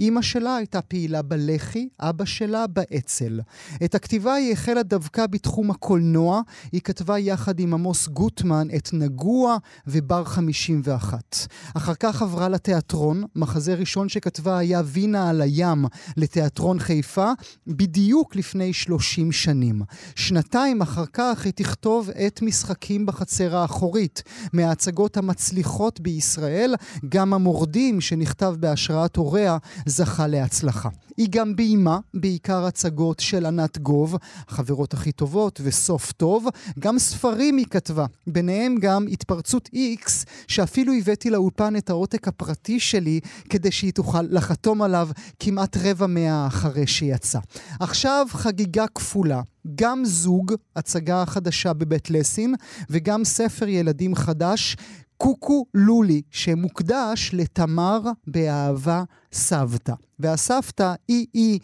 אימא שלה הייתה פעילה בלח"י, אבא שלה באצ"ל. את הכתיבה היא החלה דווקא בתחום הקולנוע. היא כתבה יחד עם עמוס גוטמן את נגוע ובר 51. אחר כך עברה לתיאטרון. מחזה ראשון שכתבה היה וינה על הים לתיאטרון חיפה, בדיוק לפני 30 שנים. שנתיים אחר כך היא תכתוב את משחקים בחצר האחורית. מההצגות המצליחות בישראל, גם המורדים שנכתב בהשראת הוריה, זכה להצלחה. היא גם ביימה בעיקר הצגות של ענת גוב, החברות הכי טובות וסוף טוב. גם ספרים היא כתבה, ביניהם גם התפרצות איקס, שאפילו הבאתי לאולפן את העותק הפרטי שלי, כדי שהיא תוכל לחתום עליו כמעט רבע מאה אחרי שיצא. עכשיו חגיגה כפולה. גם זוג, הצגה חדשה בבית לסין, וגם ספר ילדים חדש, קוקו לולי, שמוקדש לתמר באהבה סבתא. והסבתא היא היא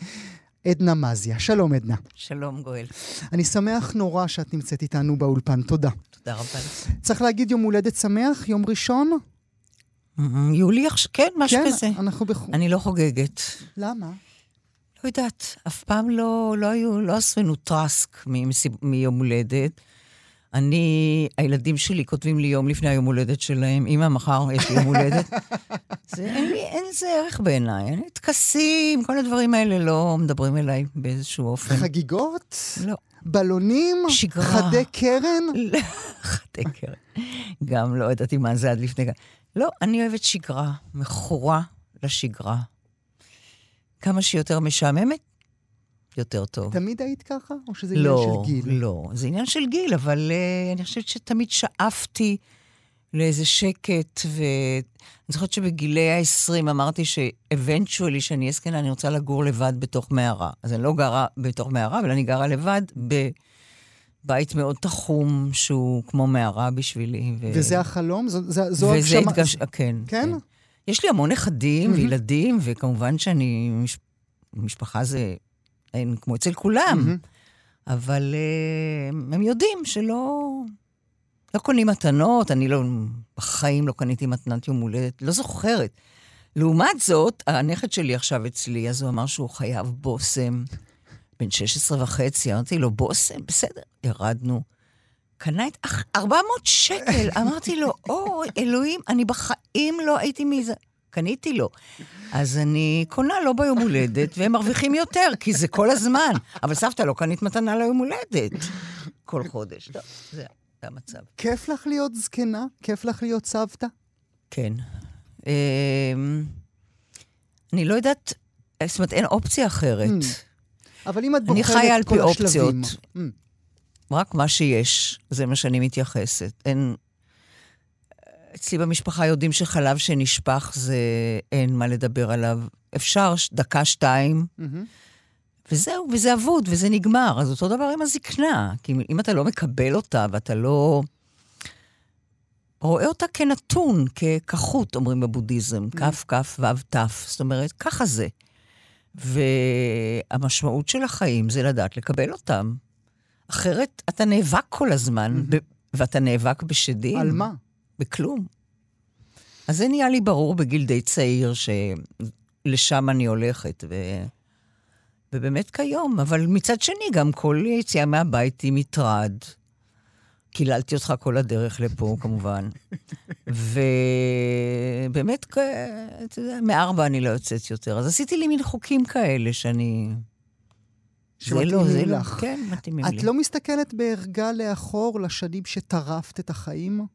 עדנה מזיה. שלום עדנה. שלום גואל. אני שמח נורא שאת נמצאת איתנו באולפן, תודה. תודה רבה לך. צריך להגיד יום הולדת שמח, יום ראשון? יולי, כן, משהו כן, כזה. אנחנו בחו"ל. אני לא חוגגת. למה? לא יודעת, אף פעם לא, לא היו, לא עשו לנו מיום הולדת. אני, הילדים שלי כותבים לי יום לפני היום הולדת שלהם, אמא, מחר יש לי יום הולדת. זה, אין, לי, אין לזה ערך בעיניי. אין לי טקסים, כל הדברים האלה לא מדברים אליי באיזשהו אופן. חגיגות? לא. בלונים? שגרה. חדי קרן? חדי קרן. גם לא ידעתי מה זה עד לפני... לא, אני אוהבת שגרה, מכורה לשגרה. כמה שיותר משעממת, יותר טוב. תמיד היית ככה? או שזה עניין לא, של גיל? לא, זה עניין של גיל, אבל uh, אני חושבת שתמיד שאפתי לאיזה שקט, ואני זוכרת שבגילי ה-20 אמרתי שאבנטואלי, שאני אהיה זקנה, אני רוצה לגור לבד בתוך מערה. אז אני לא גרה בתוך מערה, אבל אני גרה לבד בבית מאוד תחום, שהוא כמו מערה בשבילי. ו... וזה החלום? זו, זו, זו וזה הגשמה- התגש... כן, כן? יש לי המון נכדים. וילדים, וכמובן שאני... מש... משפחה זה... אין כמו אצל כולם. מהמם. אבל uh, הם יודעים שלא... לא קונים מתנות, אני לא... בחיים לא קניתי מתנת יום הולדת, לא זוכרת. לעומת זאת, הנכד שלי עכשיו אצלי, אז הוא אמר שהוא חייב בושם. בן 16 וחצי, אמרתי לו, בושם? בסדר. ירדנו. קנה את אח- 400 שקל. אמרתי לו, או, אלוהים, אני בחיים לא הייתי מזה. קניתי לו. אז אני קונה לא ביום הולדת, והם מרוויחים יותר, כי זה כל הזמן. אבל סבתא, לא קנית מתנה ליום הולדת. כל חודש. טוב, זה המצב. כיף לך להיות זקנה? כיף לך להיות סבתא? כן. אמ, אני לא יודעת, זאת אומרת, אין אופציה אחרת. אבל אם את אני בוחרת חיה על כל פי השלבים... אופציות. Mm. רק מה שיש, זה מה שאני מתייחסת. אין... אצלי במשפחה יודעים שחלב שנשפך זה אין מה לדבר עליו. אפשר דקה, שתיים, מהמם. וזהו, וזה אבוד, וזה נגמר. אז אותו דבר עם הזקנה. כי אם- אתה לא מקבל אותה ואתה לא... רואה אותה כנתון, ככחות, אומרים בבודהיזם, כף, כף, וו, תף. זאת אומרת, ככה זה. והמשמעות של החיים זה לדעת לקבל אותם. אחרת אתה נאבק כל הזמן, ב- ואתה נאבק בשדים. על מה? בכלום. אז זה נהיה לי ברור בגיל די צעיר שלשם אני הולכת, ו... ובאמת כיום. אבל מצד שני, גם כל יציאה מהבית היא מטרד. קיללתי אותך כל הדרך לפה, כמובן. ובאמת, אתה יודע, מארבע אני לא יוצאת יותר. אז עשיתי לי מין חוקים כאלה שאני... זה לא, שמתאימים זה לא. לך. כן, מתאימים לי. את לא מסתכלת בערגה לאחור לשנים שטרפת את החיים?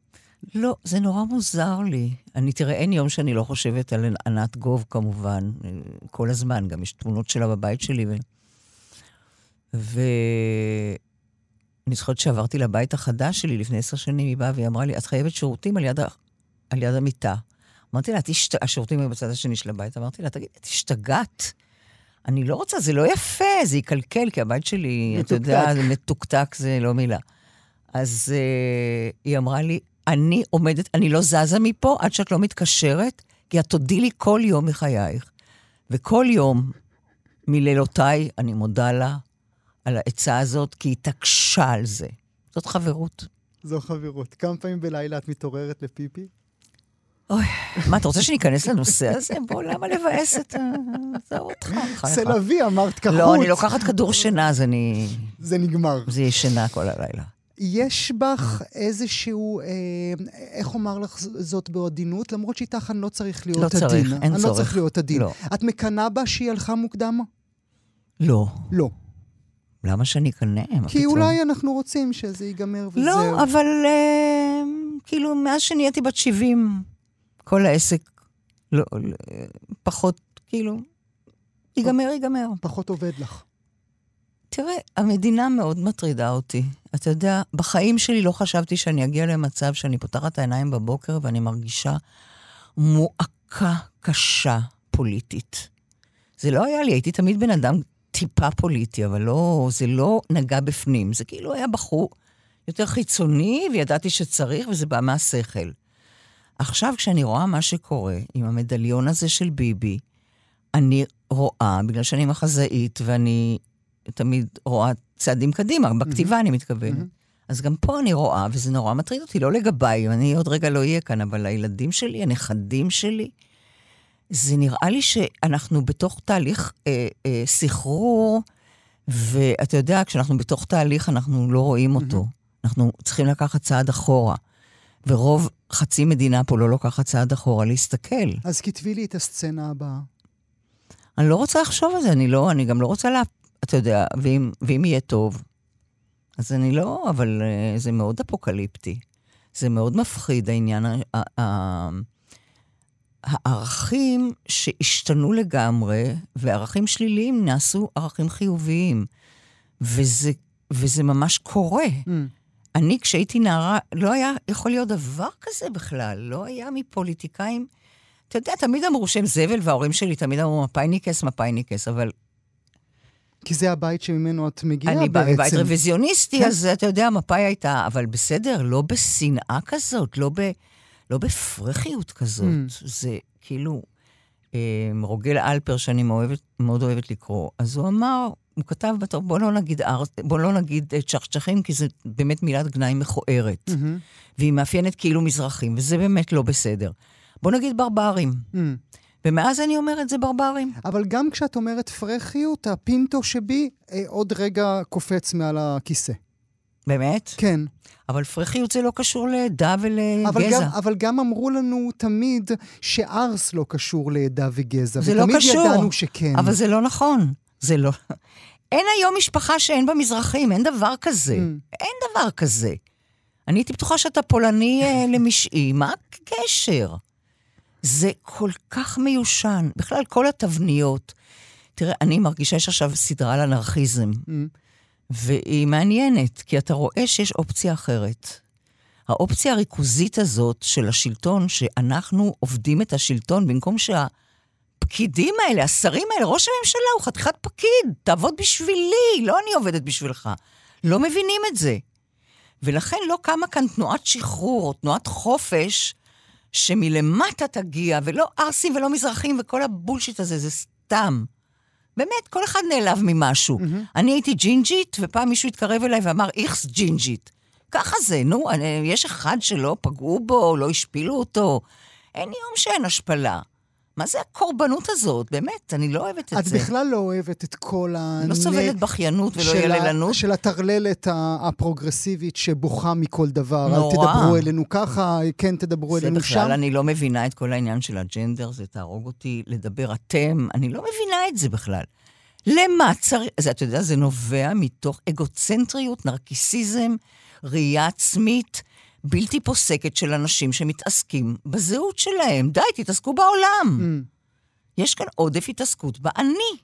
לא, זה נורא מוזר לי. אני, תראה, אין יום שאני לא חושבת על ענת גוב, כמובן, כל הזמן, גם יש תמונות שלה בבית שלי. ו... ואני זוכרת שעברתי לבית החדש שלי לפני עשר שנים, היא באה והיא אמרה לי, את חייבת שירותים על יד, ה... על יד המיטה. אמרתי לה, את השת... השירותים היו בצד השני של הבית. אמרתי לה, תגידי, את השתגעת? אני לא רוצה, זה לא יפה, זה יקלקל, כי הבית שלי, אתה יודע, מתוקתק. מתוקתק זה לא מילה. אז uh, היא אמרה לי, אני עומדת, אני לא זזה מפה עד שאת לא מתקשרת, כי את תודי לי כל יום מחייך. וכל יום מלילותיי אני מודה לה על העצה הזאת, כי היא התעקשה על זה. זאת חברות. זו חברות. כמה פעמים בלילה את מתעוררת לפיפי? אוי, מה, אתה רוצה שניכנס לנושא הזה? בוא, למה לבאס את ה... עזוב אותך. סלבי, אמרת כחוץ. לא, אני לוקחת כדור שינה, אז אני... זה נגמר. זה יהיה שינה כל הלילה. יש בך איזשהו, אה, איך אומר לך זאת בעדינות? למרות שאיתך אני לא צריך להיות לא הדין. צריך, אין אני לא צורך. צריך להיות הדין. לא. את מקנאה בה שהיא הלכה מוקדם? לא. לא. למה שאני אקנא? כי פתאום? אולי אנחנו רוצים שזה ייגמר וזהו. לא, אבל אה, כאילו, מאז שנהייתי בת 70, כל העסק לא, לא, פחות, כאילו, ייגמר, ייגמר. פחות עובד לך. תראה, המדינה מאוד מטרידה אותי. אתה יודע, בחיים שלי לא חשבתי שאני אגיע למצב שאני פותחת את העיניים בבוקר ואני מרגישה מועקה קשה פוליטית. זה לא היה לי, הייתי תמיד בן אדם טיפה פוליטי, אבל לא, זה לא נגע בפנים. זה כאילו היה בחור יותר חיצוני, וידעתי שצריך, וזה בא מהשכל. עכשיו, כשאני רואה מה שקורה עם המדליון הזה של ביבי, אני רואה, בגלל שאני מחזאית ואני תמיד רואה צעדים קדימה, בכתיבה אני מתכוונת. אז גם פה אני רואה, וזה נורא מטריד אותי, לא לגביי, אני עוד רגע לא אהיה כאן, אבל הילדים שלי, הנכדים שלי, זה נראה לי שאנחנו בתוך תהליך אה, אה, סחרור, ואתה יודע, כשאנחנו בתוך תהליך, אנחנו לא רואים אותו. אנחנו צריכים לקחת צעד אחורה. ורוב, חצי מדינה פה לא לוקחת צעד אחורה להסתכל. אז כתבי לי את הסצנה הבאה. אני לא רוצה לחשוב על זה, אני לא, אני גם לא רוצה לה... אתה יודע, ואם, ואם יהיה טוב, אז אני לא, אבל uh, זה מאוד אפוקליפטי. זה מאוד מפחיד, העניין, הערכים שהשתנו לגמרי, וערכים שליליים נעשו ערכים חיוביים. וזה, וזה ממש קורה. Mm. אני, כשהייתי נערה, לא היה יכול להיות דבר כזה בכלל. לא היה מפוליטיקאים... אתה יודע, תמיד אמרו שהם זבל, וההורים שלי תמיד אמרו מפאיניקס, מפאיניקס, אבל כי זה הבית שממנו את מגיעה אני באה בעצם. מבית רוויזיוניסטי, כן. אז אתה יודע, מפאי הייתה, אבל בסדר, לא בשנאה כזאת, לא, ב, לא בפרחיות כזאת. Mm. זה כאילו, אה, רוגל אלפר, שאני מאוד אוהבת, מאוד אוהבת לקרוא, אז הוא אמר, הוא כתב בתור, בוא לא נגיד, בוא לא נגיד אה, צ'חצ'חים, כי זו באמת מילת גנאי מכוערת, מהמם. והיא מאפיינת כאילו מזרחים, וזה באמת לא בסדר. בוא נגיד ברברים. Mm. ומאז אני אומרת, זה ברברים. אבל גם כשאת אומרת פרחיות, הפינטו שבי אה, עוד רגע קופץ מעל הכיסא. באמת? כן. אבל פרחיות זה לא קשור לעדה ולגזע. אבל גם, אבל גם אמרו לנו תמיד שארס לא קשור לעדה וגזע. זה לא ותמיד קשור. ידענו שכן. אבל זה לא נכון. זה לא... אין היום משפחה שאין בה מזרחים, אין דבר כזה. Mm. אין דבר כזה. אני הייתי בטוחה שאתה פולני אה, למשעי, מה הקשר? זה כל כך מיושן. בכלל, כל התבניות. תראה, אני מרגישה שיש עכשיו סדרה על אנרכיזם, Mm. והיא מעניינת, כי אתה רואה שיש אופציה אחרת. האופציה הריכוזית הזאת של השלטון, שאנחנו עובדים את השלטון במקום שהפקידים האלה, השרים האלה, ראש הממשלה הוא חתיכת פקיד, תעבוד בשבילי, לא אני עובדת בשבילך. לא מבינים את זה. ולכן לא קמה כאן תנועת שחרור או תנועת חופש שמלמטה תגיע, ולא ערסים ולא מזרחים וכל הבולשיט הזה, זה סתם. באמת, כל אחד נעלב ממשהו. Mm-hmm. אני הייתי ג'ינג'ית, ופעם מישהו התקרב אליי ואמר, איכס ג'ינג'ית. ככה זה, נו, אני, יש אחד שלא פגעו בו, לא השפילו אותו. אין יום שאין השפלה. מה זה הקורבנות הזאת? באמת, אני לא אוהבת את את זה. בכלל לא אוהבת את כל ה... לא סובלת בכיינות ולא יללנות. של הטרללת הפרוגרסיבית שבוכה מכל דבר. נורא. אל תדברו אלינו ככה, כן תדברו זה אלינו שם. בכלל, אני לא מבינה את כל העניין של הג'נדר, זה תהרוג אותי לדבר אתם, אני לא מבינה את זה בכלל. למה צריך, זה, אתה יודע, זה נובע מתוך אגוצנטריות, נרקיסיזם, ראייה עצמית בלתי פוסקת של אנשים שמתעסקים בזהות שלהם. די, תתעסקו בעולם. Mm. יש כאן עודף התעסקות באני.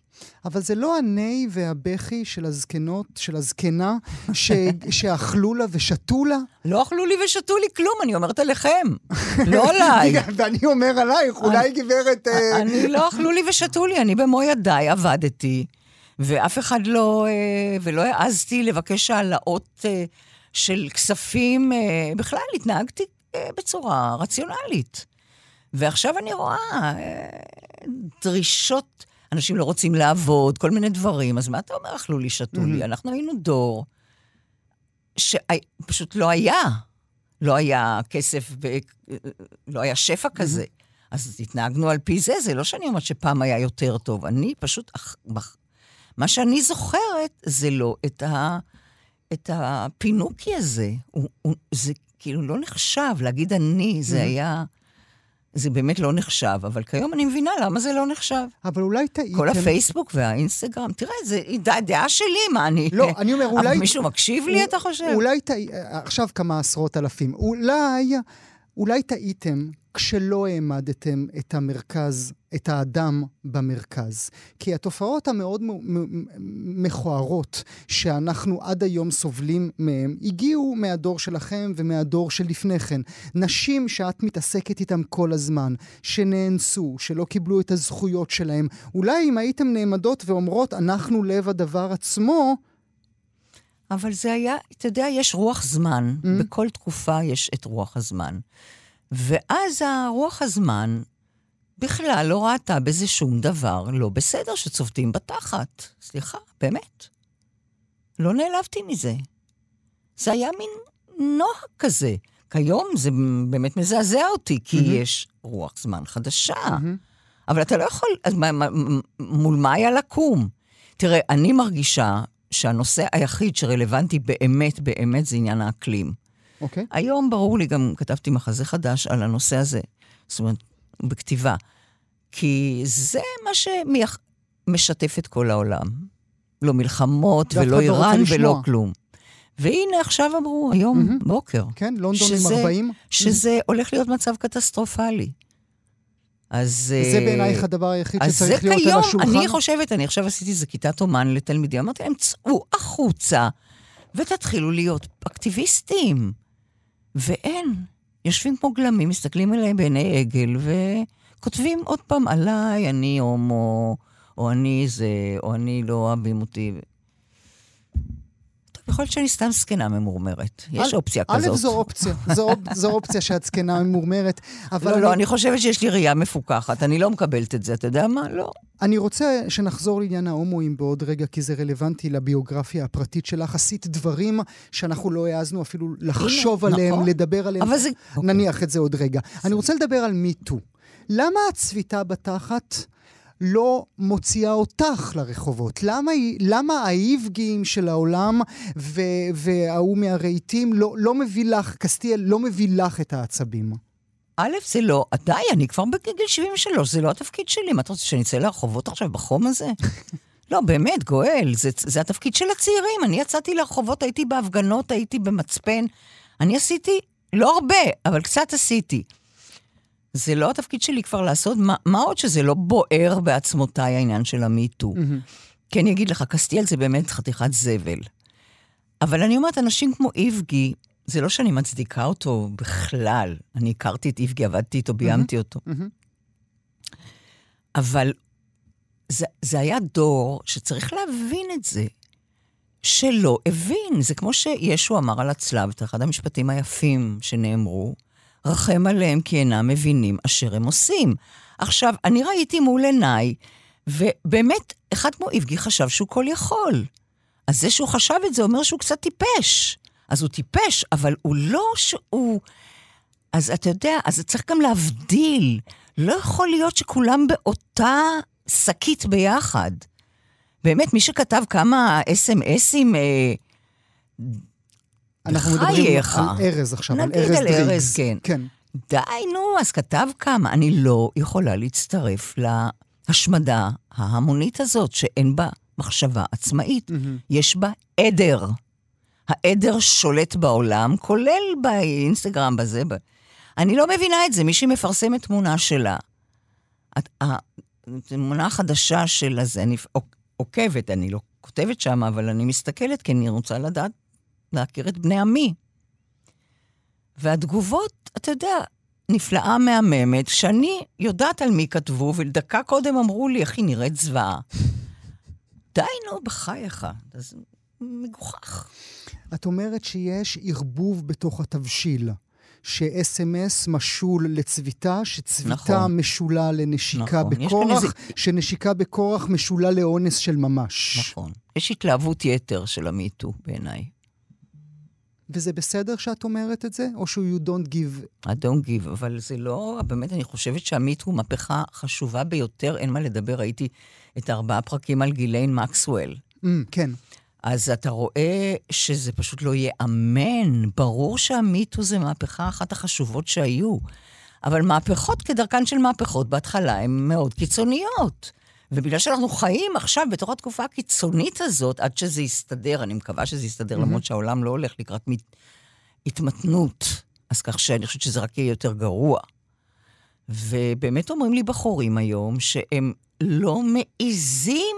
אבל זה לא הנהי והבכי של הזקנות, של הזקנה, ש... שאכלו לה ושתו לה? לא אכלו לי ושתו לי כלום, אני אומרת עליכם, לא עליי. ואני אומר עלייך, אולי גברת... אה, אני לא אכלו לי ושתו לי, אני במו ידיי עבדתי, ואף אחד לא, אה, ולא העזתי לבקש העלאות אה, של כספים, אה, בכלל התנהגתי אה, בצורה רציונלית. ועכשיו אני רואה אה, דרישות אנשים לא רוצים לעבוד, כל מיני דברים. אז מה אתה אומר, אכלו לי, שתו לי? אנחנו היינו דור שפשוט לא היה. לא היה כסף, ב... לא היה שפע כזה. אז התנהגנו על פי זה, זה לא שאני אומרת שפעם היה יותר טוב. אני פשוט, מה שאני זוכרת זה לא את, ה, את הפינוקי הזה. הוא, הוא, זה כאילו לא נחשב, להגיד אני, זה היה... זה באמת לא נחשב, אבל כיום אני מבינה למה זה לא נחשב. אבל אולי טעיתם... כל הפייסבוק והאינסטגרם, תראה, זה דעה שלי, מה אני... לא, אני אומר, אולי... אבל מישהו מקשיב לי, אתה חושב? אולי טעיתם, עכשיו כמה עשרות אלפים, אולי, אולי טעיתם כשלא העמדתם את המרכז, את האדם במרכז. כי התופעות המאוד מכוערות שאנחנו עד היום סובלים מהן, הגיעו מהדור שלכם ומהדור שלפני כן. נשים שאת מתעסקת איתן כל הזמן, שנאנסו, שלא קיבלו את הזכויות שלהן. אולי אם הייתם נעמדות ואומרות, אנחנו לב הדבר עצמו, אבל זה היה, אתה יודע, יש רוח זמן. Mm. בכל תקופה יש את רוח הזמן. ואז הרוח הזמן בכלל לא ראתה בזה שום דבר לא בסדר שצובטים בתחת. סליחה, באמת. לא נעלבתי מזה. זה היה מין נוהג כזה. כיום זה באמת מזעזע אותי, כי mm-hmm. יש רוח זמן חדשה. Mm-hmm. אבל אתה לא יכול, אז מה, מה, מול מה היה לקום? תראה, אני מרגישה שהנושא היחיד שרלוונטי באמת באמת זה עניין האקלים. אוקיי. Okay. היום ברור לי, גם כתבתי מחזה חדש על הנושא הזה, זאת אומרת, בכתיבה. כי זה מה שמשתף את כל העולם. לא מלחמות ולא לא איראן ולא כלום. והנה עכשיו אמרו, היום, mm-hmm. בוקר. כן, לונדון שזה, עם 40. שזה mm-hmm. הולך להיות מצב קטסטרופלי. אז... זה בעינייך הדבר היחיד שצריך להיות כיום, על השולחן? אז זה כיום, אני חושבת, אני עכשיו עשיתי איזה כיתת אומן לתלמידים, אמרתי להם, צאו החוצה ותתחילו להיות אקטיביסטים. ואין. יושבים כמו גלמים, מסתכלים עליהם בעיני עגל, וכותבים עוד פעם עליי, אני הומו, או אני זה, או אני לא אוהבים אותי. יכול להיות שאני סתם זקנה ממורמרת. יש אופציה כזאת. א', זו אופציה. זו, זו אופציה שאת זקנה ממורמרת, אבל... לא, לא, אני חושבת שיש לי ראייה מפוקחת. אני לא מקבלת את זה, אתה יודע מה? לא. אני רוצה שנחזור לעניין ההומואים בעוד רגע, כי זה רלוונטי לביוגרפיה הפרטית שלך. עשית דברים שאנחנו לא העזנו אפילו לחשוב עליהם, נכון. לדבר עליהם. אבל זה... נניח אוקיי. את זה עוד רגע. אני רוצה לדבר על מיטו. למה הצביטה בתחת לא מוציאה אותך לרחובות? למה, למה האיבגים של העולם וההוא מהרהיטים לא, לא מביא לך, קסטיאל לא מביא לך את העצבים? א', זה לא, די, אני כבר בגיל 73, זה לא התפקיד שלי. מה אתה רוצה, שאני אצא לרחובות עכשיו בחום הזה? לא, באמת, גואל, זה, זה התפקיד של הצעירים. אני יצאתי לרחובות, הייתי בהפגנות, הייתי במצפן. אני עשיתי, לא הרבה, אבל קצת עשיתי. זה לא התפקיד שלי כבר לעשות, מה, מה עוד שזה לא בוער בעצמותיי העניין של המיטו. Mm-hmm. כי אני אגיד לך, קסטיאל זה באמת חתיכת זבל. אבל אני אומרת, אנשים כמו איבגי, זה לא שאני מצדיקה אותו בכלל. אני הכרתי את איבגי, עבדתי איתו, ביימתי mm-hmm. אותו. Mm-hmm. אבל זה, זה היה דור שצריך להבין את זה, שלא הבין. זה כמו שישו אמר על הצלב, את אחד המשפטים היפים שנאמרו, רחם עליהם כי אינם מבינים אשר הם עושים. עכשיו, אני ראיתי מול עיניי, ובאמת, אחד כמו איבגי חשב שהוא כל יכול. אז זה שהוא חשב את זה אומר שהוא קצת טיפש. אז הוא טיפש, אבל הוא לא שהוא... אז אתה יודע, אז צריך גם להבדיל. לא יכול להיות שכולם באותה שקית ביחד. באמת, מי שכתב כמה אס.אם.אסים, אה, אנחנו מדברים על ארז עכשיו, על ארז דריגס. נגיד על ארז, כן. כן. די, נו, אז כתב כמה. אני לא יכולה להצטרף להשמדה ההמונית הזאת, שאין בה מחשבה עצמאית. Mm-hmm. יש בה עדר. העדר שולט בעולם, כולל באינסטגרם, בזה. ב... אני לא מבינה את זה, מישהי מפרסמת תמונה שלה. התמונה החדשה של הזה, אני עוקבת, אני לא כותבת שם, אבל אני מסתכלת, כי אני רוצה לדעת, להכיר את בני עמי. והתגובות, אתה יודע, נפלאה מהממת, שאני יודעת על מי כתבו, ודקה קודם אמרו לי, איך היא נראית זוועה. די, נו, בחייך. זה מגוחך. את אומרת שיש ערבוב בתוך התבשיל. ש-SMS משול לצביטה, שצביטה נכון. משולה לנשיקה נכון. בכורח, איזה- שנשיקה בכורח משולה לאונס של ממש. נכון. יש התלהבות יתר של המיטו בעיניי. וזה בסדר שאת אומרת את זה? או שהוא you don't give... I don't give, אבל זה לא, באמת, אני חושבת שהמיט הוא מהפכה חשובה ביותר, אין מה לדבר, ראיתי את הארבעה פרקים על גיליין מקסוול. Mm, כן. אז אתה רואה שזה פשוט לא ייאמן. ברור שהמיטו זה מהפכה אחת החשובות שהיו. אבל מהפכות כדרכן של מהפכות בהתחלה הן מאוד קיצוניות. ובגלל שאנחנו חיים עכשיו בתוך התקופה הקיצונית הזאת, עד שזה יסתדר, אני מקווה שזה יסתדר, למרות שהעולם לא הולך לקראת מת... התמתנות, אז כך שאני חושבת שזה רק יהיה יותר גרוע. ובאמת אומרים לי בחורים היום שהם לא מעיזים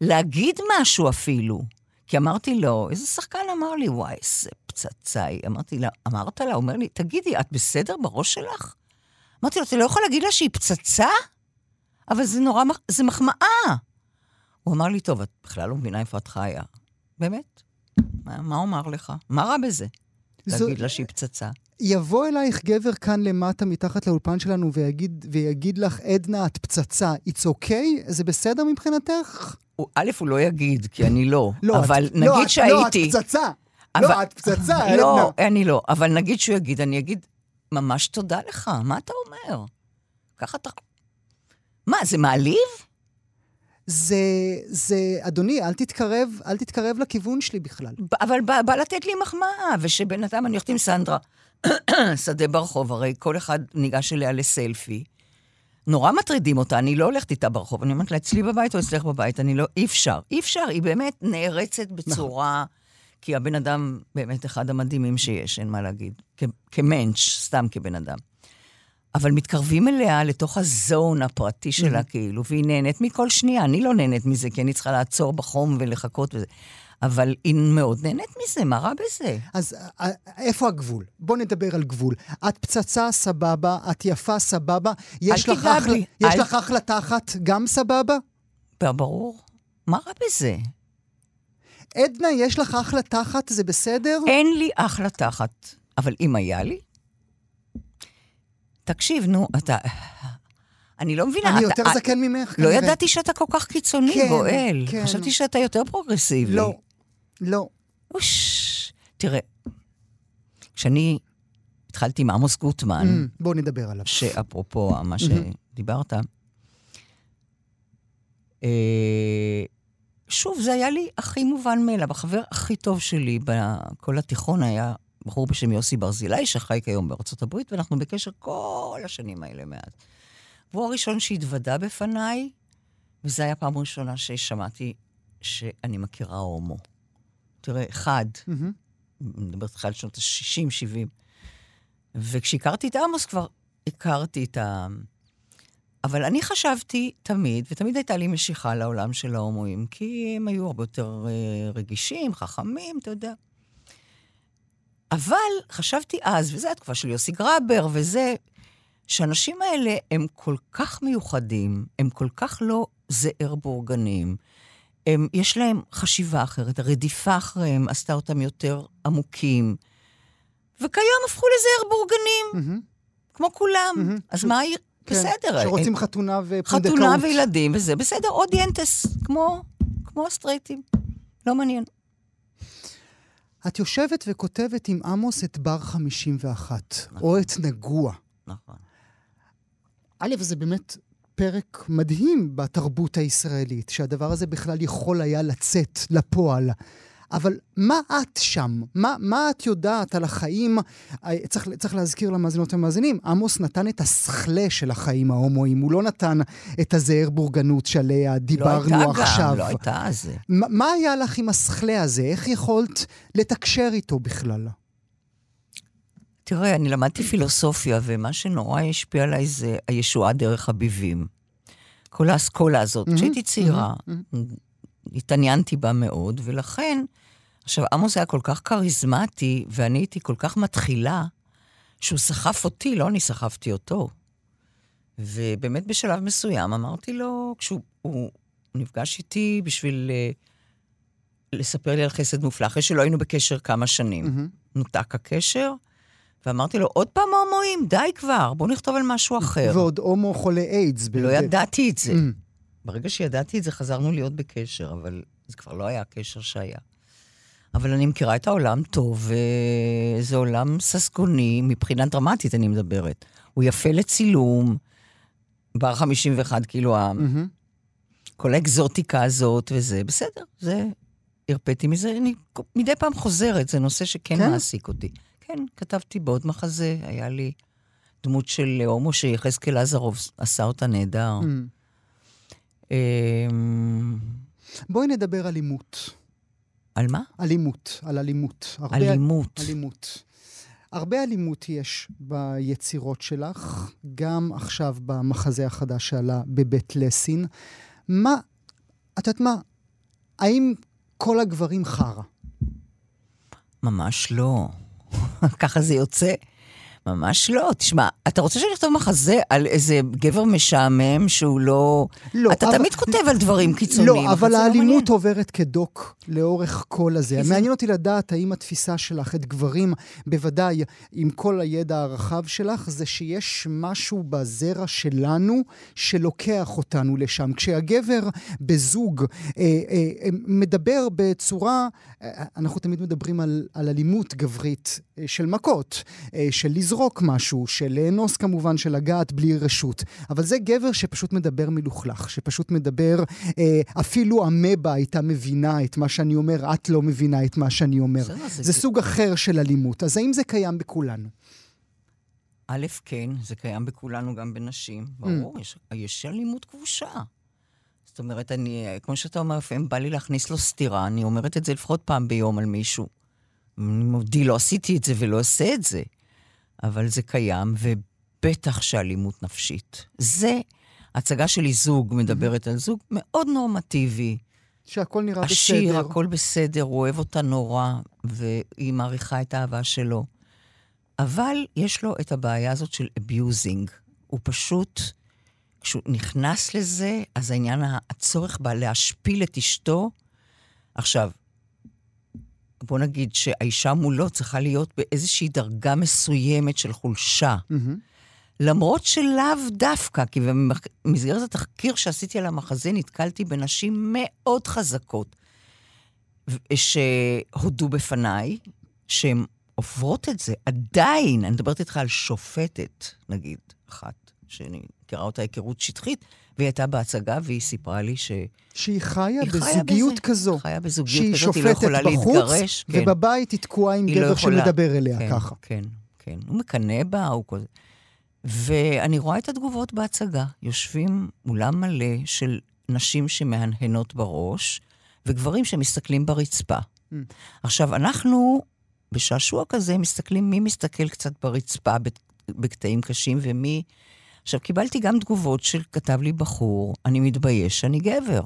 להגיד משהו אפילו. כי אמרתי לו, איזה שחקן אמר לי, וואי, איזה פצצה היא. אמרתי לה, אמרת לה, אומר לי, תגידי, את בסדר בראש שלך? אמרתי לו, אתה לא יכול להגיד לה שהיא פצצה? אבל זה נורא, זה מחמאה. הוא אמר לי, טוב, את בכלל לא מבינה איפה את חיה. באמת? מה, מה הוא אמר לך? מה רע בזה? זו- להגיד לה שהיא פצצה. יבוא אלייך גבר כאן למטה, מתחת לאולפן שלנו, ויגיד, ויגיד לך, עדנה, את פצצה, it's okay? זה בסדר מבחינתך? הוא, א', הוא לא יגיד, כי אני לא. לא, אבל את, נגיד לא, שהייתי... לא, את פצצה. אבל- לא, את פצצה, עדנה. לא, אני לא. אבל נגיד שהוא יגיד, אני אגיד, ממש תודה לך, מה אתה אומר? ככה אתה... מה, זה מעליב? זה, זה, אדוני, אל תתקרב, אל תתקרב לכיוון שלי בכלל. אבל בא, בא לתת לי מחמאה, ושבינתיים אני הולכת עם סנדרה שדה ברחוב, הרי כל אחד ניגש אליה לסלפי. נורא מטרידים אותה, אני לא הולכת איתה ברחוב, אני אומרת לה, אצלי בבית או אצלך בבית, אני לא, אי אפשר, אי אפשר, היא באמת נערצת בצורה... כי הבן אדם באמת אחד המדהימים שיש, אין מה להגיד. כמנץ', סתם כבן אדם. אבל מתקרבים אליה לתוך הזון הפרטי שלה, כאילו, והיא נהנית מכל שנייה. אני לא נהנית מזה, כי אני צריכה לעצור בחום ולחכות וזה. אבל היא מאוד נהנית מזה, מה רע בזה? אז א- א- איפה הגבול? בוא נדבר על גבול. את פצצה, סבבה, את יפה, סבבה. יש לך אחלה- בי. יש אל- לך אחלה תחת, גם סבבה? ברור. מה רע בזה? עדנה, יש לך אחלה תחת, זה בסדר? אין לי אחלה תחת, אבל אם היה לי... תקשיב, נו, אתה... אני לא מבינה. אני אתה- יותר זקן ממך, לא כנראה. ידעתי שאתה כל כך קיצוני, כן, גואל. כן. חשבתי שאתה יותר פרוגרסיבי. לא, לא. אוש, תראה, כשאני התחלתי עם עמוס גוטמן, Mm, בוא נדבר עליו. שאפרופו מה שדיברת, אה, שוב, זה היה לי הכי מובן מאליו. החבר הכי טוב שלי בכל התיכון היה בחור בשם יוסי ברזילי, שחי כיום בארצות הברית, ואנחנו בקשר כל השנים האלה מאז. והוא הראשון שהתוודה בפניי, וזו הייתה פעם ראשונה ששמעתי שאני מכירה הומו. תראה, אחד. אני מדברת איתך על שנות ה-60, 70. וכשהכרתי את עמוס כבר הכרתי את ה... אבל אני חשבתי תמיד, ותמיד הייתה לי משיכה לעולם של ההומואים, כי הם היו הרבה יותר אה, רגישים, חכמים, אתה יודע. אבל חשבתי אז, וזו התקופה של יוסי גרבר, וזה, שהאנשים האלה הם כל כך מיוחדים, הם כל כך לא זעיר בורגנים, הם, יש להם חשיבה אחרת, הרדיפה אחריהם עשתה אותם יותר עמוקים, וכיום הפכו לזעיר בורגנים, מהמם. כמו כולם. מהמם. אז ש- מה, כן, בסדר. שרוצים אה, חתונה ופונדקאות. חתונה וילדים וזה, בסדר, אודיינטס, כמו, כמו הסטרייטים. לא מעניין. את יושבת וכותבת עם עמוס את בר 51, או את נגוע. נכון. א', זה באמת פרק מדהים בתרבות הישראלית, שהדבר הזה בכלל יכול היה לצאת לפועל. אבל מה את שם? מה, מה את יודעת על החיים? אה, צריך, צריך להזכיר למאזינות ולמאזינים, עמוס נתן את הסכלה של החיים ההומואיים, הוא לא נתן את הזעיר בורגנות שעליה דיברנו לא הייתה עכשיו. גם, לא הייתה אז. מה מה היה לך עם הסכלה הזה? איך יכולת לתקשר איתו בכלל? תראה, אני למדתי פילוסופיה, ומה שנורא השפיע עליי זה הישועה דרך הביבים. כל האסכולה הזאת. כשהייתי צעירה, התעניינתי בה מאוד, ולכן, עכשיו, עמוס היה כל כך כריזמטי, ואני הייתי כל כך מתחילה, שהוא סחף אותי, לא אני סחפתי אותו. ובאמת בשלב מסוים אמרתי לו, כשהוא הוא נפגש איתי בשביל uh, לספר לי על חסד מופלא, אחרי שלא היינו בקשר כמה שנים. מהמם. נותק הקשר, ואמרתי לו, עוד פעם הומואים? די כבר, בוא נכתוב על משהו אחר. ועוד הומו חולה איידס. לא ידעתי את זה. Mm. ברגע שידעתי את זה, חזרנו להיות בקשר, אבל זה כבר לא היה הקשר שהיה. אבל אני מכירה את העולם טוב, וזה עולם ססגוני, מבחינה דרמטית אני מדברת. הוא יפה לצילום, בר 51 קילואם, מהמם. כל האקזוטיקה הזאת וזה, בסדר, זה... הרפאתי מזה, אני מדי פעם חוזרת, זה נושא שכן כן? מעסיק אותי. כן, כתבתי בעוד מחזה, היה לי דמות של הומו שיחזקאל עזרוב עשה אותה נהדר. אמ, אמ, בואי נדבר על אלימות. על מה? אלימות, על אלימות. הרבה- אלימות. אלימות. הרבה אלימות יש ביצירות שלך, גם עכשיו במחזה החדש שעלה בבית לסין. מה, את יודעת מה, האם כל הגברים חרא? ממש לא. ככה זה יוצא. ממש לא. תשמע, אתה רוצה שאני אכתוב מחזה על איזה גבר משעמם שהוא לא... לא, אתה אבל- תמיד כותב על דברים קיצוניים. לא, אבל זה האלימות מעניין. עוברת כדוק לאורך כל הזה. כי זה- מעניין אותי לדעת האם התפיסה שלך את גברים, בוודאי עם כל הידע הרחב שלך, זה שיש משהו בזרע שלנו שלוקח אותנו לשם. כשהגבר בזוג אה, אה, אה, מדבר בצורה, אה, אנחנו תמיד מדברים על, על אלימות גברית אה, של מכות, אה, של לזרוק משהו, של לאנוס כמובן, של לגעת בלי רשות. אבל זה גבר שפשוט מדבר מלוכלך, שפשוט מדבר, אה, אפילו אמבה הייתה מבינה את מה שאני אומר, את לא מבינה את מה שאני אומר. בסדר, זה- זה סוג אחר של אלימות. אז האם זה קיים בכולנו? א', כן, זה קיים בכולנו, גם בנשים. ברור, יש, יש אלימות כבושה. זאת אומרת, אני, כמו שאתה אומר, לפעמים בא לי להכניס לו סטירה, אני אומרת את זה לפחות פעם ביום על מישהו. אני מודי, לא עשיתי את זה ולא אעשה את זה. אבל זה קיים, ובטח שאלימות נפשית. זה, הצגה שלי זוג מדברת על זוג מאוד נורמטיבי, שהכל נראה עשיר, בסדר. הכל בסדר, הוא אוהב אותה נורא, והיא מעריכה את האהבה שלו. אבל יש לו את הבעיה הזאת של abusing. הוא פשוט, כשהוא נכנס לזה, אז העניין, הצורך בה להשפיל את אשתו. עכשיו, בוא נגיד שהאישה מולו צריכה להיות באיזושהי דרגה מסוימת של חולשה. מהמם. למרות שלאו דווקא, כי במסגרת התחקיר שעשיתי על המחזה נתקלתי בנשים מאוד חזקות, שהודו בפניי שהן עוברות את זה. עדיין, אני מדברת איתך על שופטת, נגיד, אחת, שאני מכירה אותה היכרות שטחית, והיא הייתה בהצגה והיא סיפרה לי שהיא שהיא חיה היא בזוגיות בזה. כזו. חיה בזוגיות שהיא כזאת, היא לא יכולה בחוץ, להתגרש. כן. ובבית היא תקועה עם היא לא גבר יכולה. שמדבר אליה כן, ככה. כן, כן. הוא מקנא בה, הוא כזה. ואני רואה את התגובות בהצגה. יושבים אולם מלא של נשים שמהנהנות בראש, וגברים שמסתכלים ברצפה. Mm. עכשיו, אנחנו בשעשוע כזה מסתכלים מי מסתכל קצת ברצפה בק- בקטעים קשים ומי... עכשיו, קיבלתי גם תגובות של כתב לי בחור, אני מתבייש שאני גבר,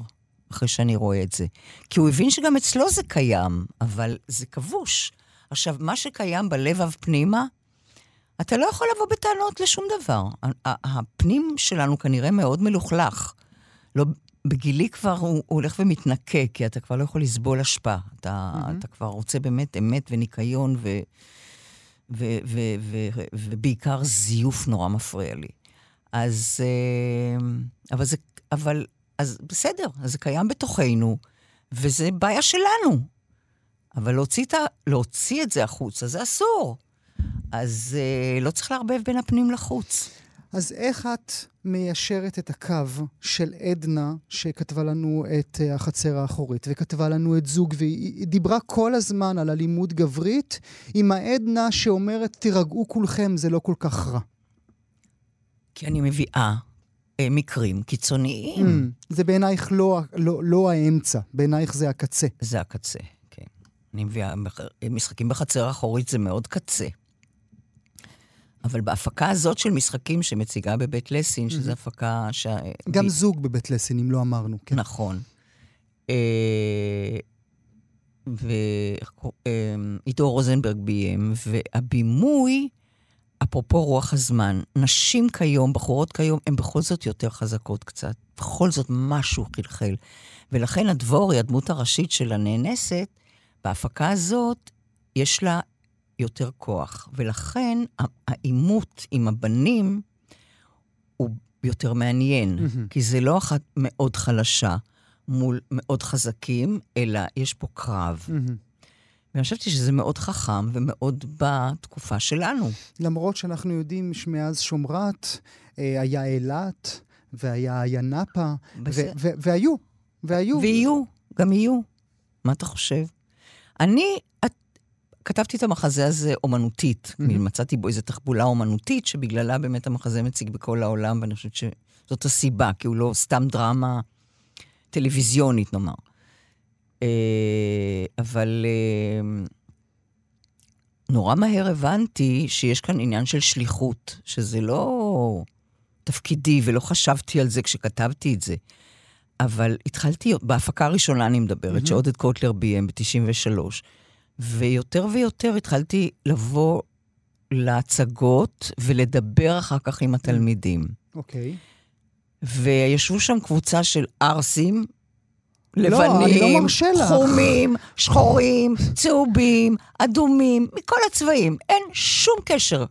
אחרי שאני רואה את זה. כי הוא הבין שגם אצלו זה קיים, אבל זה כבוש. עכשיו, מה שקיים בלבב פנימה, אתה לא יכול לבוא בטענות לשום דבר. הפנים שלנו כנראה מאוד מלוכלך. לא, בגילי כבר הוא, הוא הולך ומתנקה, כי אתה כבר לא יכול לסבול השפעה. אתה, מהמם. אתה כבר רוצה באמת אמת וניקיון, ו, ו, ו, ו, ו, ובעיקר זיוף נורא מפריע לי. אז, אה, אבל זה, אבל, אז בסדר, אז זה קיים בתוכנו, וזה בעיה שלנו. אבל להוציא, את ה, להוציא את זה החוצה, זה אסור. אז אה, לא צריך לערבב בין הפנים לחוץ. אז איך את מיישרת את הקו של עדנה, שכתבה לנו את אה, החצר האחורית, וכתבה לנו את זוג, והיא היא דיברה כל הזמן על אלימות גברית, עם העדנה שאומרת, תירגעו כולכם, זה לא כל כך רע. כי אני מביאה אה, מקרים קיצוניים. Mm, זה בעינייך לא, לא, לא האמצע, בעינייך זה הקצה. זה הקצה, כן. אני מביאה, מח- משחקים בחצר האחורית זה מאוד קצה. אבל בהפקה הזאת של משחקים שמציגה בבית לסין, שזו הפקה ש... גם זוג בבית לסין, אם לא אמרנו, כן. נכון. אה, ועידו רוזנברג ביים, והבימוי, אפרופו רוח הזמן, נשים כיום, בחורות כיום, הן בכל זאת יותר חזקות קצת. בכל זאת משהו חלחל. ולכן הדבורי, הדמות הראשית של הנאנסת, בהפקה הזאת, יש לה יותר כוח. ולכן העימות עם הבנים הוא יותר מעניין, מהמם. כי זה לא אחת מאוד חלשה מול מאוד חזקים, אלא יש פה קרב. מהמם. ואני חשבתי שזה מאוד חכם ומאוד בתקופה שלנו. למרות שאנחנו יודעים שמאז שומרת אה, היה אילת והיה ינאפה, ו- בסדר. ו- והיו, והיו. ויהיו, גם יהיו. מה אתה חושב? אני את, כתבתי את המחזה הזה אומנותית. מהמם. מצאתי בו איזו תחבולה אומנותית, שבגללה באמת המחזה מציג בכל העולם, ואני חושבת שזאת הסיבה, כי הוא לא סתם דרמה טלוויזיונית, נאמר. אה, אבל אה, נורא מהר הבנתי שיש כאן עניין של שליחות, שזה לא תפקידי, ולא חשבתי על זה כשכתבתי את זה. אבל התחלתי, בהפקה הראשונה אני מדברת, מהמם. שעודד קוטלר ביים ב-93, ויותר ויותר התחלתי לבוא להצגות ולדבר אחר כך עם התלמידים. אוקיי. וישבו שם קבוצה של ערסים, לבנים, לא מרשה לך. חומים, שחורים, צהובים, אדומים, מכל הצבעים. אין שום קשר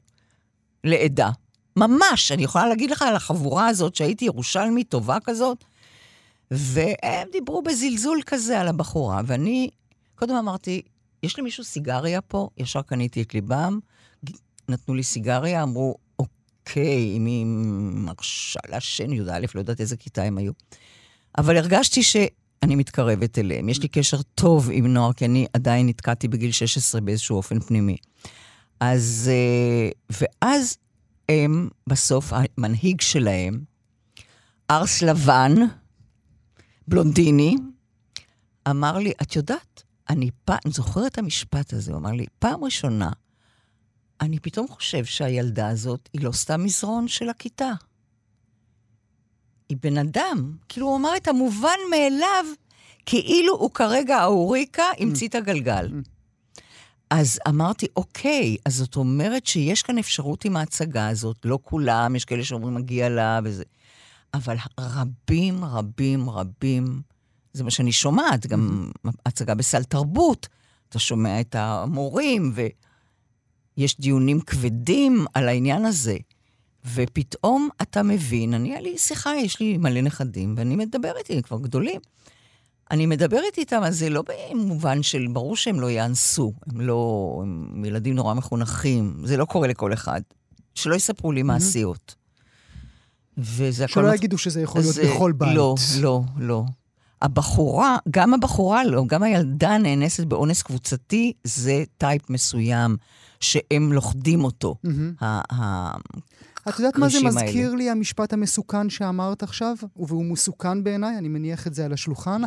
לעדה. ממש, אני יכולה להגיד לך על החבורה הזאת, שהייתי ירושלמית טובה כזאת, והם דיברו בזלזול כזה על הבחורה, ואני קודם אמרתי, יש למישהו סיגריה פה? ישר קניתי את ליבם, נתנו לי סיגריה, אמרו, אוקיי, אם היא מרשה לעשן, י"א, לא יודעת איזה כיתה הם היו. אבל הרגשתי שאני מתקרבת אליהם. יש לי קשר טוב עם נוער, כי אני עדיין נתקעתי בגיל 16 באיזשהו אופן פנימי. אז, אה, ואז הם, בסוף, המנהיג שלהם, ארס לבן, בלונדיני, אמר לי, את יודעת, אני פעם, אני זוכרת את המשפט הזה, הוא אמר לי, פעם ראשונה, אני פתאום חושב שהילדה הזאת היא לא סתם מזרון של הכיתה. היא בן אדם. כאילו, הוא אמר את המובן מאליו, כאילו הוא כרגע האוריקה המציא את הגלגל. אז אמרתי, אוקיי, אז זאת אומרת שיש כאן אפשרות עם ההצגה הזאת, לא כולם, יש כאלה שאומרים מגיע לה וזה. אבל רבים, רבים, רבים, זה מה שאני שומעת, גם הצגה בסל תרבות, אתה שומע את המורים, ויש דיונים כבדים על העניין הזה. ופתאום אתה מבין, אני, היה לי שיחה, יש לי מלא נכדים, ואני מדברת איתם, כבר גדולים. אני מדברת איתם, אז זה לא במובן של, ברור שהם לא יאנסו, הם לא, הם ילדים נורא מחונכים, זה לא קורה לכל אחד. שלא יספרו לי מעשיות. וזה הכל... שלא מת- יגידו שזה יכול להיות בכל בית. לא, לא, לא. הבחורה, גם הבחורה לא, גם הילדה נאנסת באונס קבוצתי, זה טייפ מסוים, שהם לוכדים אותו. מהמם. את יודעת מה זה מזכיר האלה. לי, המשפט המסוכן שאמרת עכשיו? והוא מסוכן בעיניי, אני מניח את זה על השולחן.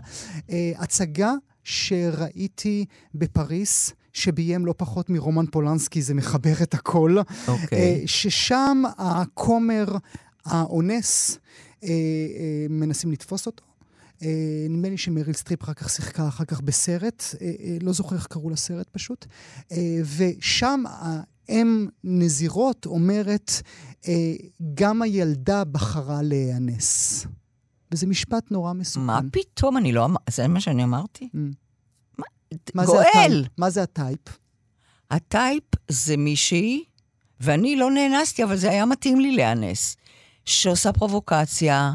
אה, הצגה שראיתי בפריס, שביים לא פחות מרומן פולנסקי, זה מחבר את הכל. אוקיי. אה, ששם הכומר, האונס, אה, אה, מנסים לתפוס אותו. אה, נדמה לי שמריל סטריפ אחר כך שיחקה אחר כך בסרט, אה, אה, לא זוכר איך קראו לסרט פשוט. אה, ושם האם נזירות אומרת, אה, גם הילדה בחרה להיאנס. וזה משפט נורא מסוכן. מה פתאום, אני לא אמר... זה מה שאני אמרתי? Mm. מה? מה זה גואל! הטייפ? מה זה הטייפ? הטייפ זה מישהי, ואני לא נאנסתי, אבל זה היה מתאים לי להיאנס, שעושה פרובוקציה.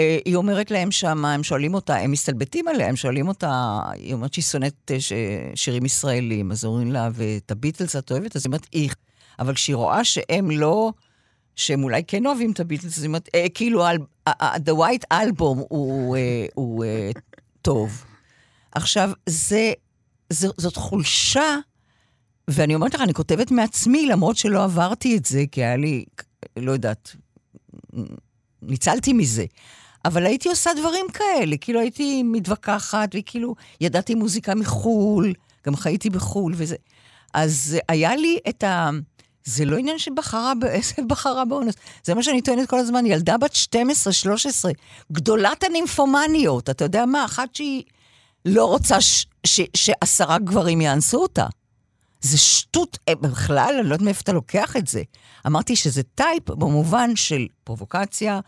אה, היא אומרת להם שמה, הם שואלים אותה, הם מסתלבטים עליה, הם שואלים אותה, היא אומרת שהיא שונאת אה, ש- שירים ישראלים, אז אומרים לה, ואת הביטלס את אוהבת? אז היא אומרת, איך. אבל כשהיא רואה שהם לא, שהם אולי כן אוהבים את הביטלס, אז היא אומרת, אה, כאילו, ה- ה- ה- The White Album הוא, אה, הוא אה, טוב. עכשיו, זה, זו, זאת חולשה, ואני אומרת לך, אני כותבת מעצמי, למרות שלא עברתי את זה, כי היה לי, לא יודעת, ניצלתי מזה. אבל הייתי עושה דברים כאלה, כאילו הייתי מתווכחת, וכאילו ידעתי מוזיקה מחו"ל, גם חייתי בחו"ל וזה. אז היה לי את ה... זה לא עניין שבחרה, בחרה באונס. זה מה שאני טוענת כל הזמן, ילדה בת 12-13, גדולת הנימפומניות, אתה יודע מה? אחת שהיא לא רוצה ש- ש- שעשרה גברים יאנסו אותה. זה שטות, אה, בכלל, אני לא יודעת מאיפה אתה לוקח את זה. אמרתי שזה טייפ במובן של פרובוקציה,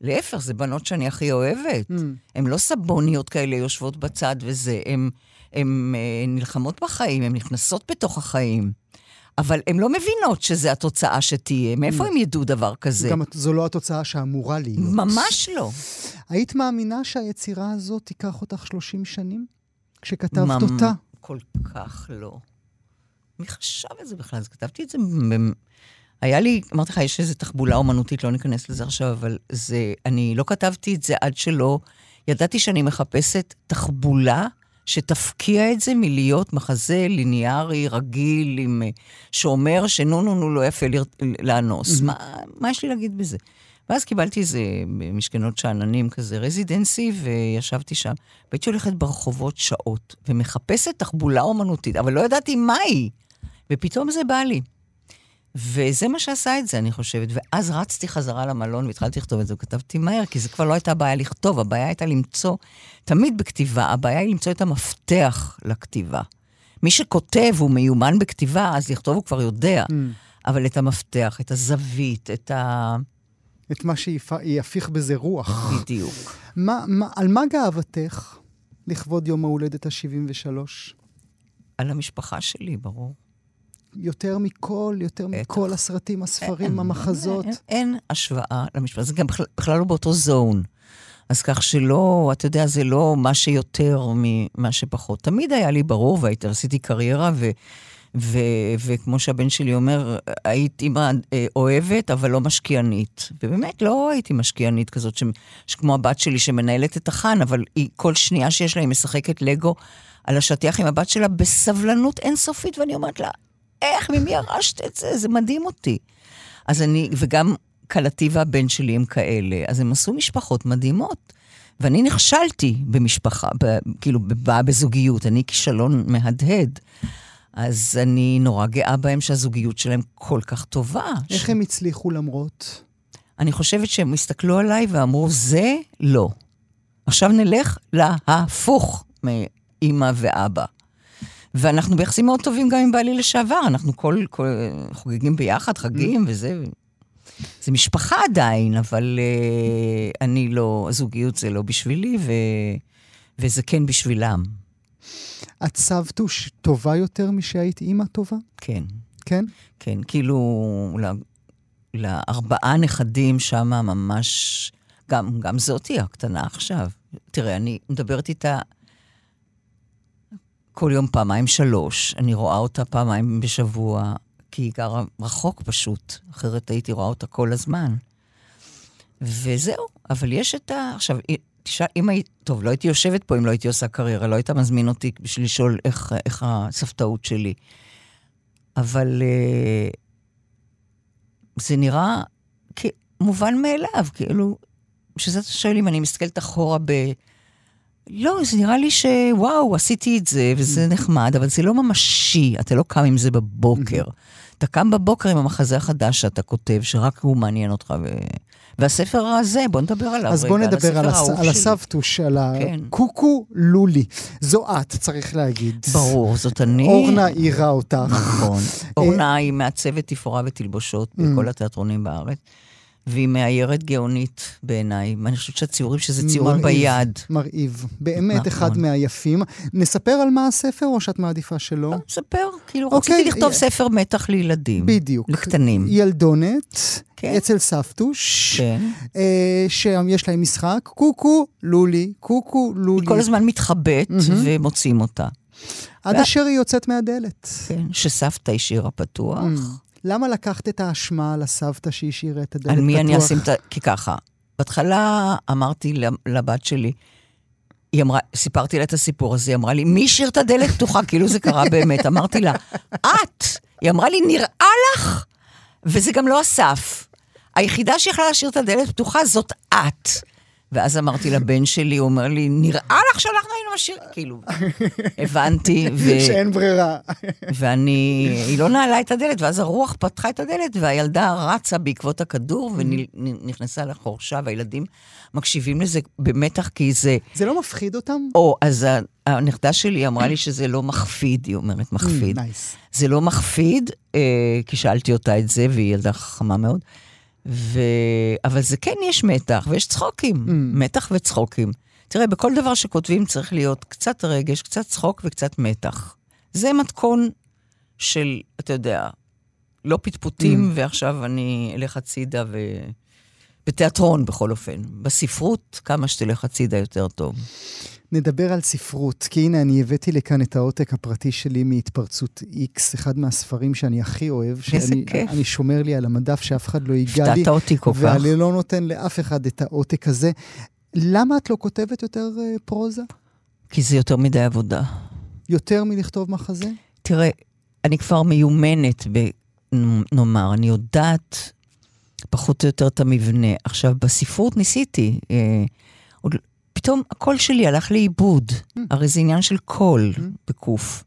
להפך, זה בנות שאני הכי אוהבת. Mm. הן לא סבוניות כאלה יושבות בצד וזה, הן הן, אה, נלחמות בחיים, הן נכנסות בתוך החיים. אבל הן לא מבינות שזו התוצאה שתהיה. מאיפה הם ידעו דבר כזה? גם זו לא התוצאה שאמורה להיות. ממש לא. היית מאמינה שהיצירה הזאת תיקח אותך 30 שנים? כשכתבת ממ- אותה? כל כך לא. מי חשב על זה בכלל? אז כתבתי את זה... היה לי, אמרתי לך, יש איזו תחבולה אומנותית, לא ניכנס לזה עכשיו, אבל זה, אני לא כתבתי את זה עד שלא... ידעתי שאני מחפשת תחבולה שתפקיע את זה מלהיות מחזה ליניארי, רגיל, עם, אה, שאומר שנו נו נו לא יפה לאנוס. מה, מה יש לי להגיד בזה? ואז קיבלתי איזה משכנות שאננים כזה רזידנסי, וישבתי שם. והייתי הולכת ברחובות שעות, ומחפשת תחבולה אומנותית, אבל לא ידעתי מהי. ופתאום זה בא לי. וזה מה שעשה את זה, אני חושבת. ואז רצתי חזרה למלון והתחלתי לכתוב את זה, וכתבתי מהר, כי זה כבר לא הייתה בעיה לכתוב, הבעיה הייתה למצוא, תמיד בכתיבה, הבעיה היא למצוא את המפתח לכתיבה. מי שכותב הוא מיומן בכתיבה, אז לכתוב הוא כבר יודע, Mm. אבל את המפתח, את הזווית, את ה... את מה שיהפיך בזה רוח. בדיוק. מה, מה, על מה גאוותך לכבוד יום ההולדת ה-73? על המשפחה שלי, ברור. יותר מכל, יותר. מכל הסרטים, הספרים, המחזות. אין, השוואה למשפחה, זה גם בכלל, לא באותו זון. אז כך שלא, אתה יודע, זה לא מה שיותר ממה שפחות. תמיד היה לי ברור, והייתי, עשיתי קריירה, ו, ו, וכמו שהבן שלי אומר, היית אימא אה, אוהבת, אבל לא משקיענית. ובאמת, לא הייתי משקיענית כזאת, ש, שכמו הבת שלי שמנהלת את החאן, אבל היא, כל שנייה שיש לה, היא משחקת לגו על השטיח עם הבת שלה בסבלנות אינסופית, ואני אומרת לה, איך, ממי ירשת את זה? זה מדהים אותי. אז אני, וגם כלתי והבן שלי הם כאלה, אז הם עשו משפחות מדהימות. ואני נכשלתי במשפחה, ב, כאילו, בזוגיות, אני כישלון מהדהד. אז אני נורא גאה בהם שהזוגיות שלהם כל כך טובה. איך ש... הם הצליחו למרות? אני חושבת שהם הסתכלו עליי ואמרו, זה לא. עכשיו נלך להפוך מאימא ואבא. ואנחנו ביחסים מאוד טובים גם עם בעלי לשעבר, אנחנו כל, כל חוגגים ביחד, חגים וזה. זה משפחה עדיין, אבל uh, אני לא, הזוגיות זה לא בשבילי, ו, וזה כן בשבילם, את סבתוש טובה יותר משהיית אימא טובה? כן. כן? כן, כאילו, ל- לארבעה נכדים שם ממש, גם, גם זאתי הקטנה עכשיו. תראה, אני מדברת איתה כל יום פעמיים שלוש, אני רואה אותה פעמיים בשבוע, כי היא גרה רחוק פשוט, אחרת הייתי רואה אותה כל הזמן. וזהו, אבל יש את ה... עכשיו, תשאל, אם היית... טוב, לא הייתי יושבת פה אם לא הייתי עושה קריירה, לא היית מזמין אותי בשביל לשאול איך, איך הסבתאות שלי. אבל אה, זה נראה כמובן מאליו, כאילו, שזה שואל אם אני מסתכלת אחורה ב... לא, זה נראה לי שוואו, עשיתי את זה, וזה נחמד, אבל זה לא ממשי, אתה לא קם עם זה בבוקר. אתה קם בבוקר עם המחזה החדש שאתה כותב, שרק הוא מעניין אותך. ו... והספר הזה, בוא נדבר עליו אז רגע, בוא נדבר על, הס... על. הסבתוש, על כן. הקוקו לולי. זו את, צריך להגיד. ברור, זאת אני. אורנה עירה אותך. נכון. אורנה היא מעצבת תפאורה ותלבושות בכל התיאטרונים בארץ, והיא מאיירת גאונית בעיניי. ואני חושבת שהציורים, שזה ציורים מרהיב, ביד. מרהיב. באמת נכון. אחד מהיפים. נספר על מה הספר, או שאת מעדיפה שלא? ספר, כאילו, אוקיי, רציתי לכתוב אה, ספר מתח לילדים. בדיוק. לקטנים. ילדונת, כן. אצל סבתוש, כן. אה, שם יש להם משחק, קוקו לולי, קוקו לולי. היא כל הזמן מתחבאת ומוצאים אותה. עד ואת- אשר היא יוצאת מהדלת. כן, שסבתא השאירה פתוח. למה לקחת את האשמה על הסבתא שהשאירה את הדלת על פתוח? מי אני אשים את ה... כי ככה, בהתחלה אמרתי לבת שלי, היא אמרה, סיפרתי לה את הסיפור הזה, היא אמרה לי, מי השאיר את הדלת פתוחה? כאילו זה קרה באמת. אמרתי לה, את! היא אמרה לי, נראה לך? וזה גם לא אסף. היחידה שיכולה להשאיר את הדלת פתוחה זאת את. ואז אמרתי לבן שלי, הוא אומר לי, נראה לך שאנחנו היינו משאירים? כאילו, הבנתי, ו... שאין ברירה. ואני, היא לא נעלה את הדלת, ואז הרוח פתחה את הדלת, והילדה רצה בעקבות הכדור ונכנסה לחורשה, והילדים מקשיבים לזה במתח, כי זה... זה לא מפחיד אותם? או, אז הנכדה שלי אמרה לי שזה לא מחפיד, היא אומרת מחפיד. נייס. זה לא מחפיד, אה, כי שאלתי אותה את זה, והיא ילדה חכמה מאוד. ו... אבל זה כן, יש מתח, ויש צחוקים. מתח וצחוקים. תראה, בכל דבר שכותבים צריך להיות קצת רגש, קצת צחוק וקצת מתח. זה מתכון של, אתה יודע, לא פטפוטים, ועכשיו אני אלך הצידה ו... בתיאטרון, בכל אופן. בספרות, כמה שתלך הצידה יותר טוב. נדבר על ספרות, כי הנה, אני הבאתי לכאן את העותק הפרטי שלי מהתפרצות X, אחד מהספרים שאני הכי אוהב. איזה שאני, כיף. אני שומר לי על המדף שאף אחד לא ייגע לי. הפתעת אותי כל כך. ואני לא נותן לאף אחד את העותק הזה. למה את לא כותבת יותר uh, פרוזה? כי זה יותר מדי עבודה. יותר מלכתוב מחזה? תראה, אני כבר מיומנת, ב, נאמר, אני יודעת פחות או יותר את המבנה. עכשיו, בספרות ניסיתי. אה, עוד, פתאום הקול שלי הלך לאיבוד. Mm. הרי זה עניין של קול, Mm. בקוף.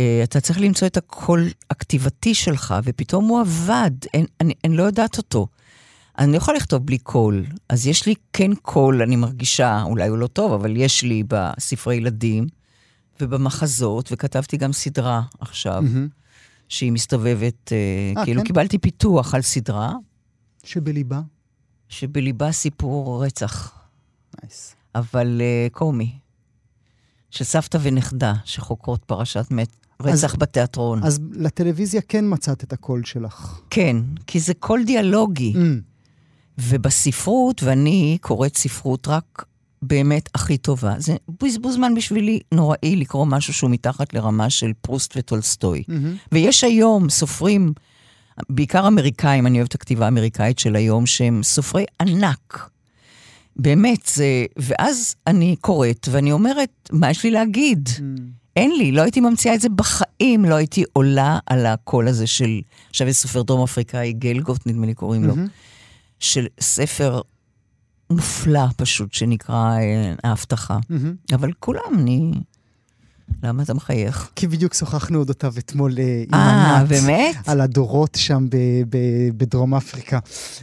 אה, אתה צריך למצוא את הקול הכתיבתי שלך, ופתאום הוא עבד, אין, אני, אני לא יודעת אותו. אני לא יכולה לכתוב בלי קול. אז יש לי כן קול, אני מרגישה, אולי הוא לא טוב, אבל יש לי בספרי ילדים ובמחזות, וכתבתי גם סדרה עכשיו, מהמם. שהיא מסתובבת, אה, אה, כאילו כן? קיבלתי פיתוח על סדרה, שבליבה? שבליבה סיפור רצח, nice. אבל אה, קומי, של סבתא ונכדה שחוקרות פרשת מת, אז- רצח בתיאטרון. אז לטלוויזיה כן מצאת את הקול שלך. כן, כי זה קול דיאלוגי. ממ. ובספרות, ואני קוראת ספרות רק באמת הכי טובה. זה בזבוז זמן בשבילי נוראי לקרוא משהו שהוא מתחת לרמה של פרוסט וטולסטוי. מהמם. ויש היום סופרים, בעיקר אמריקאים, אני אוהבת את הכתיבה האמריקאית של היום, שהם סופרי ענק. באמת, זה... ואז אני קוראת, ואני אומרת, מה יש לי להגיד? ממ. אין לי, לא הייתי ממציאה את זה בחיים, לא הייתי עולה על הקול הזה של, עכשיו יש סופר דרום אפריקאי, גלגוט, נדמה לי קוראים לו, מהמם. של ספר מופלא פשוט, שנקרא אה, ההבטחה. מהמם. אבל כולם, אני... למה אתה מחייך? כי בדיוק שוחחנו אודותיו אתמול אה, עם אה, ענת. באמת? על הדורות שם בדרום אפריקה.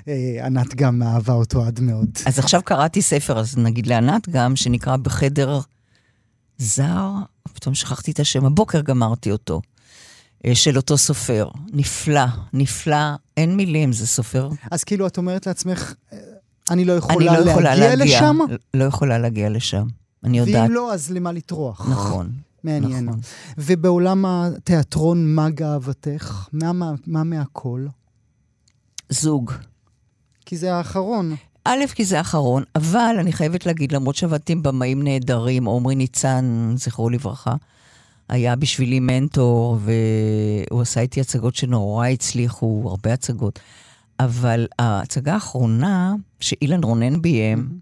אה, ענת גם אהבה אותו עד מאוד. אז עכשיו קראתי ספר, אז נגיד לענת גם, שנקרא בחדר זר, פתאום שכחתי את השם, הבוקר גמרתי אותו, אה, של אותו סופר. נפלא, נפלא, אין מילים, זה סופר. אז כאילו את אומרת לעצמך, אה, אני לא אני יכולה לא יכולה להגיע להגיע, לשם? לא יכולה להגיע לשם. אני יודעת, ואם לא, אז למה לטרוח? נכון, מעניין. נכון. ובעולם התיאטרון, מה גאוותך? מה, מה, מה מהכל? זוג. כי זה האחרון. א', כי זה האחרון, אבל אני חייבת להגיד, למרות שעבדתי עם במאים נהדרים, עמרי ניצן, זכרו לברכה, היה בשבילי מנטור, והוא עשה איתי הצגות שנורא הצליחו, הרבה הצגות. אבל ההצגה האחרונה, שאילן רונן ביים,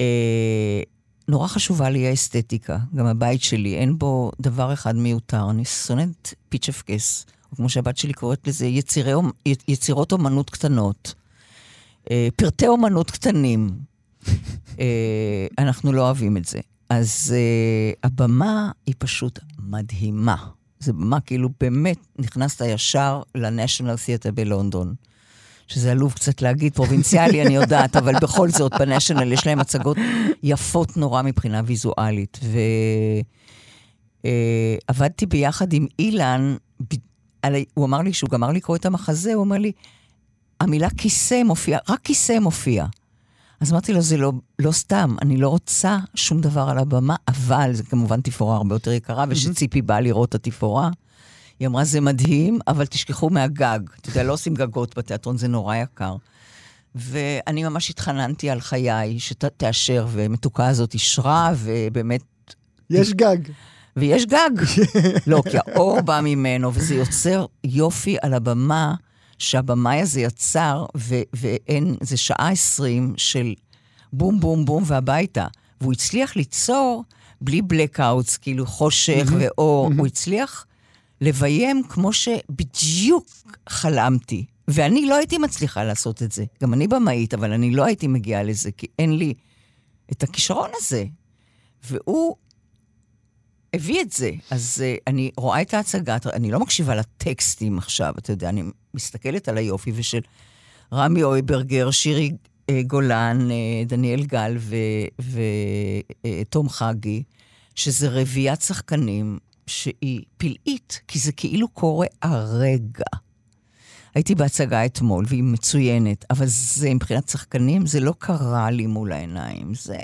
אה, נורא חשובה לי האסתטיקה, גם הבית שלי, אין בו דבר אחד מיותר. אני שונאת פיצ'פקס, או כמו שהבת שלי קוראת לזה, יצירי, יצירות אומנות קטנות. אה, פרטי אומנות קטנים. אה, אנחנו לא אוהבים את זה. אז אה, הבמה היא פשוט מדהימה. זו במה, כאילו באמת נכנסת ישר לניישנל תיאטר בלונדון. שזה עלוב קצת להגיד, פרובינציאלי, אני יודעת, אבל בכל זאת, בניישנל יש להם הצגות יפות נורא מבחינה ויזואלית. ועבדתי ביחד עם אילן, ב- על... הוא אמר לי, שהוא גמר לקרוא את המחזה, הוא אומר לי, המילה כיסא מופיעה, רק כיסא מופיע. אז אמרתי לו, זה לא, לא סתם, אני לא רוצה שום דבר על הבמה, אבל זה כמובן תפאורה הרבה יותר יקרה, וכשציפי באה לראות את התפאורה, היא אמרה, זה מדהים, אבל תשכחו מהגג. אתה יודע, לא עושים גגות בתיאטרון, זה נורא יקר. ואני ממש התחננתי על חיי שתאשר, ומתוקה הזאת אישרה, ובאמת יש גג. ויש גג. לא, כי האור בא ממנו, וזה יוצר יופי על הבמה, שהבמאי הזה יצר, ו- ואין, זה שעה עשרים של בום, בום, בום והביתה. והוא הצליח ליצור בלי בלקאוטס, כאילו חושך ואור, הוא הצליח לביים כמו שבדיוק חלמתי. ואני לא הייתי מצליחה לעשות את זה. גם אני במאית, אבל אני לא הייתי מגיעה לזה, כי אין לי את הכישרון הזה. והוא הביא את זה. אז uh, אני רואה את ההצגה, אני לא מקשיבה לטקסטים עכשיו, אתה יודע, אני מסתכלת על היופי ושל רמי אויברגר, שירי uh, גולן, uh, דניאל גל ותום uh, חגי, שזה רביעיית שחקנים שהיא פלאית, כי זה כאילו קורה הרגע. הייתי בהצגה אתמול, והיא מצוינת, אבל זה, מבחינת שחקנים, זה לא קרה לי מול העיניים. זה...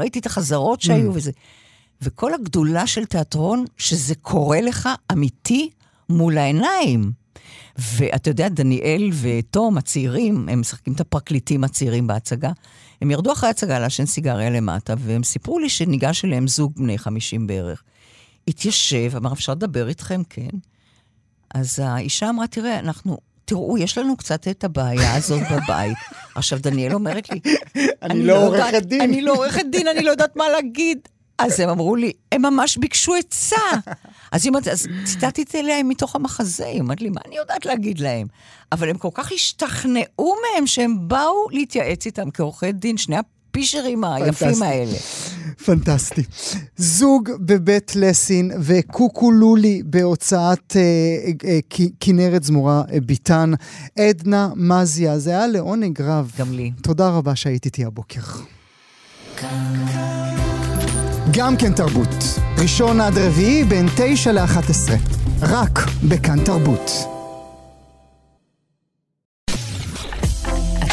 ראיתי את החזרות שהיו וזה. וכל הגדולה של תיאטרון, שזה קורה לך אמיתי מול העיניים. ואתה יודע, דניאל ותום הצעירים, הם משחקים את הפרקליטים הצעירים בהצגה. הם ירדו אחרי ההצגה לעשן סיגריה למטה, והם סיפרו לי שניגש אליהם זוג בני 50 בערך. התיישב, אמר, אפשר לדבר איתכם? כן. אז האישה אמרה, תראה, אנחנו, תראו, יש לנו קצת את הבעיה הזאת בבית. עכשיו, דניאל אומרת לי, אני לא עורכת דין." אני לא עורכת דין, אני לא יודעת מה להגיד. אז הם אמרו לי, הם ממש ביקשו עצה. אז ציטטתי להם מתוך המחזה, היא אומרת לי, מה אני יודעת להגיד להם? אבל הם כל כך השתכנעו מהם שהם באו להתייעץ איתם כעורכי דין, שני הפישרים היפים. האלה. פנטסטי. זוג בבית לסין וקוקולולי בהוצאת אה, אה, כ- כנרת זמורה אה, ביטן. עדנה מזיה, זה היה לעונג רב. גם לי. תודה רבה שהיית איתי הבוקר. גם כן תרבות. ראשון עד רביעי בין תשע לאחת עשרה. רק בכאן תרבות.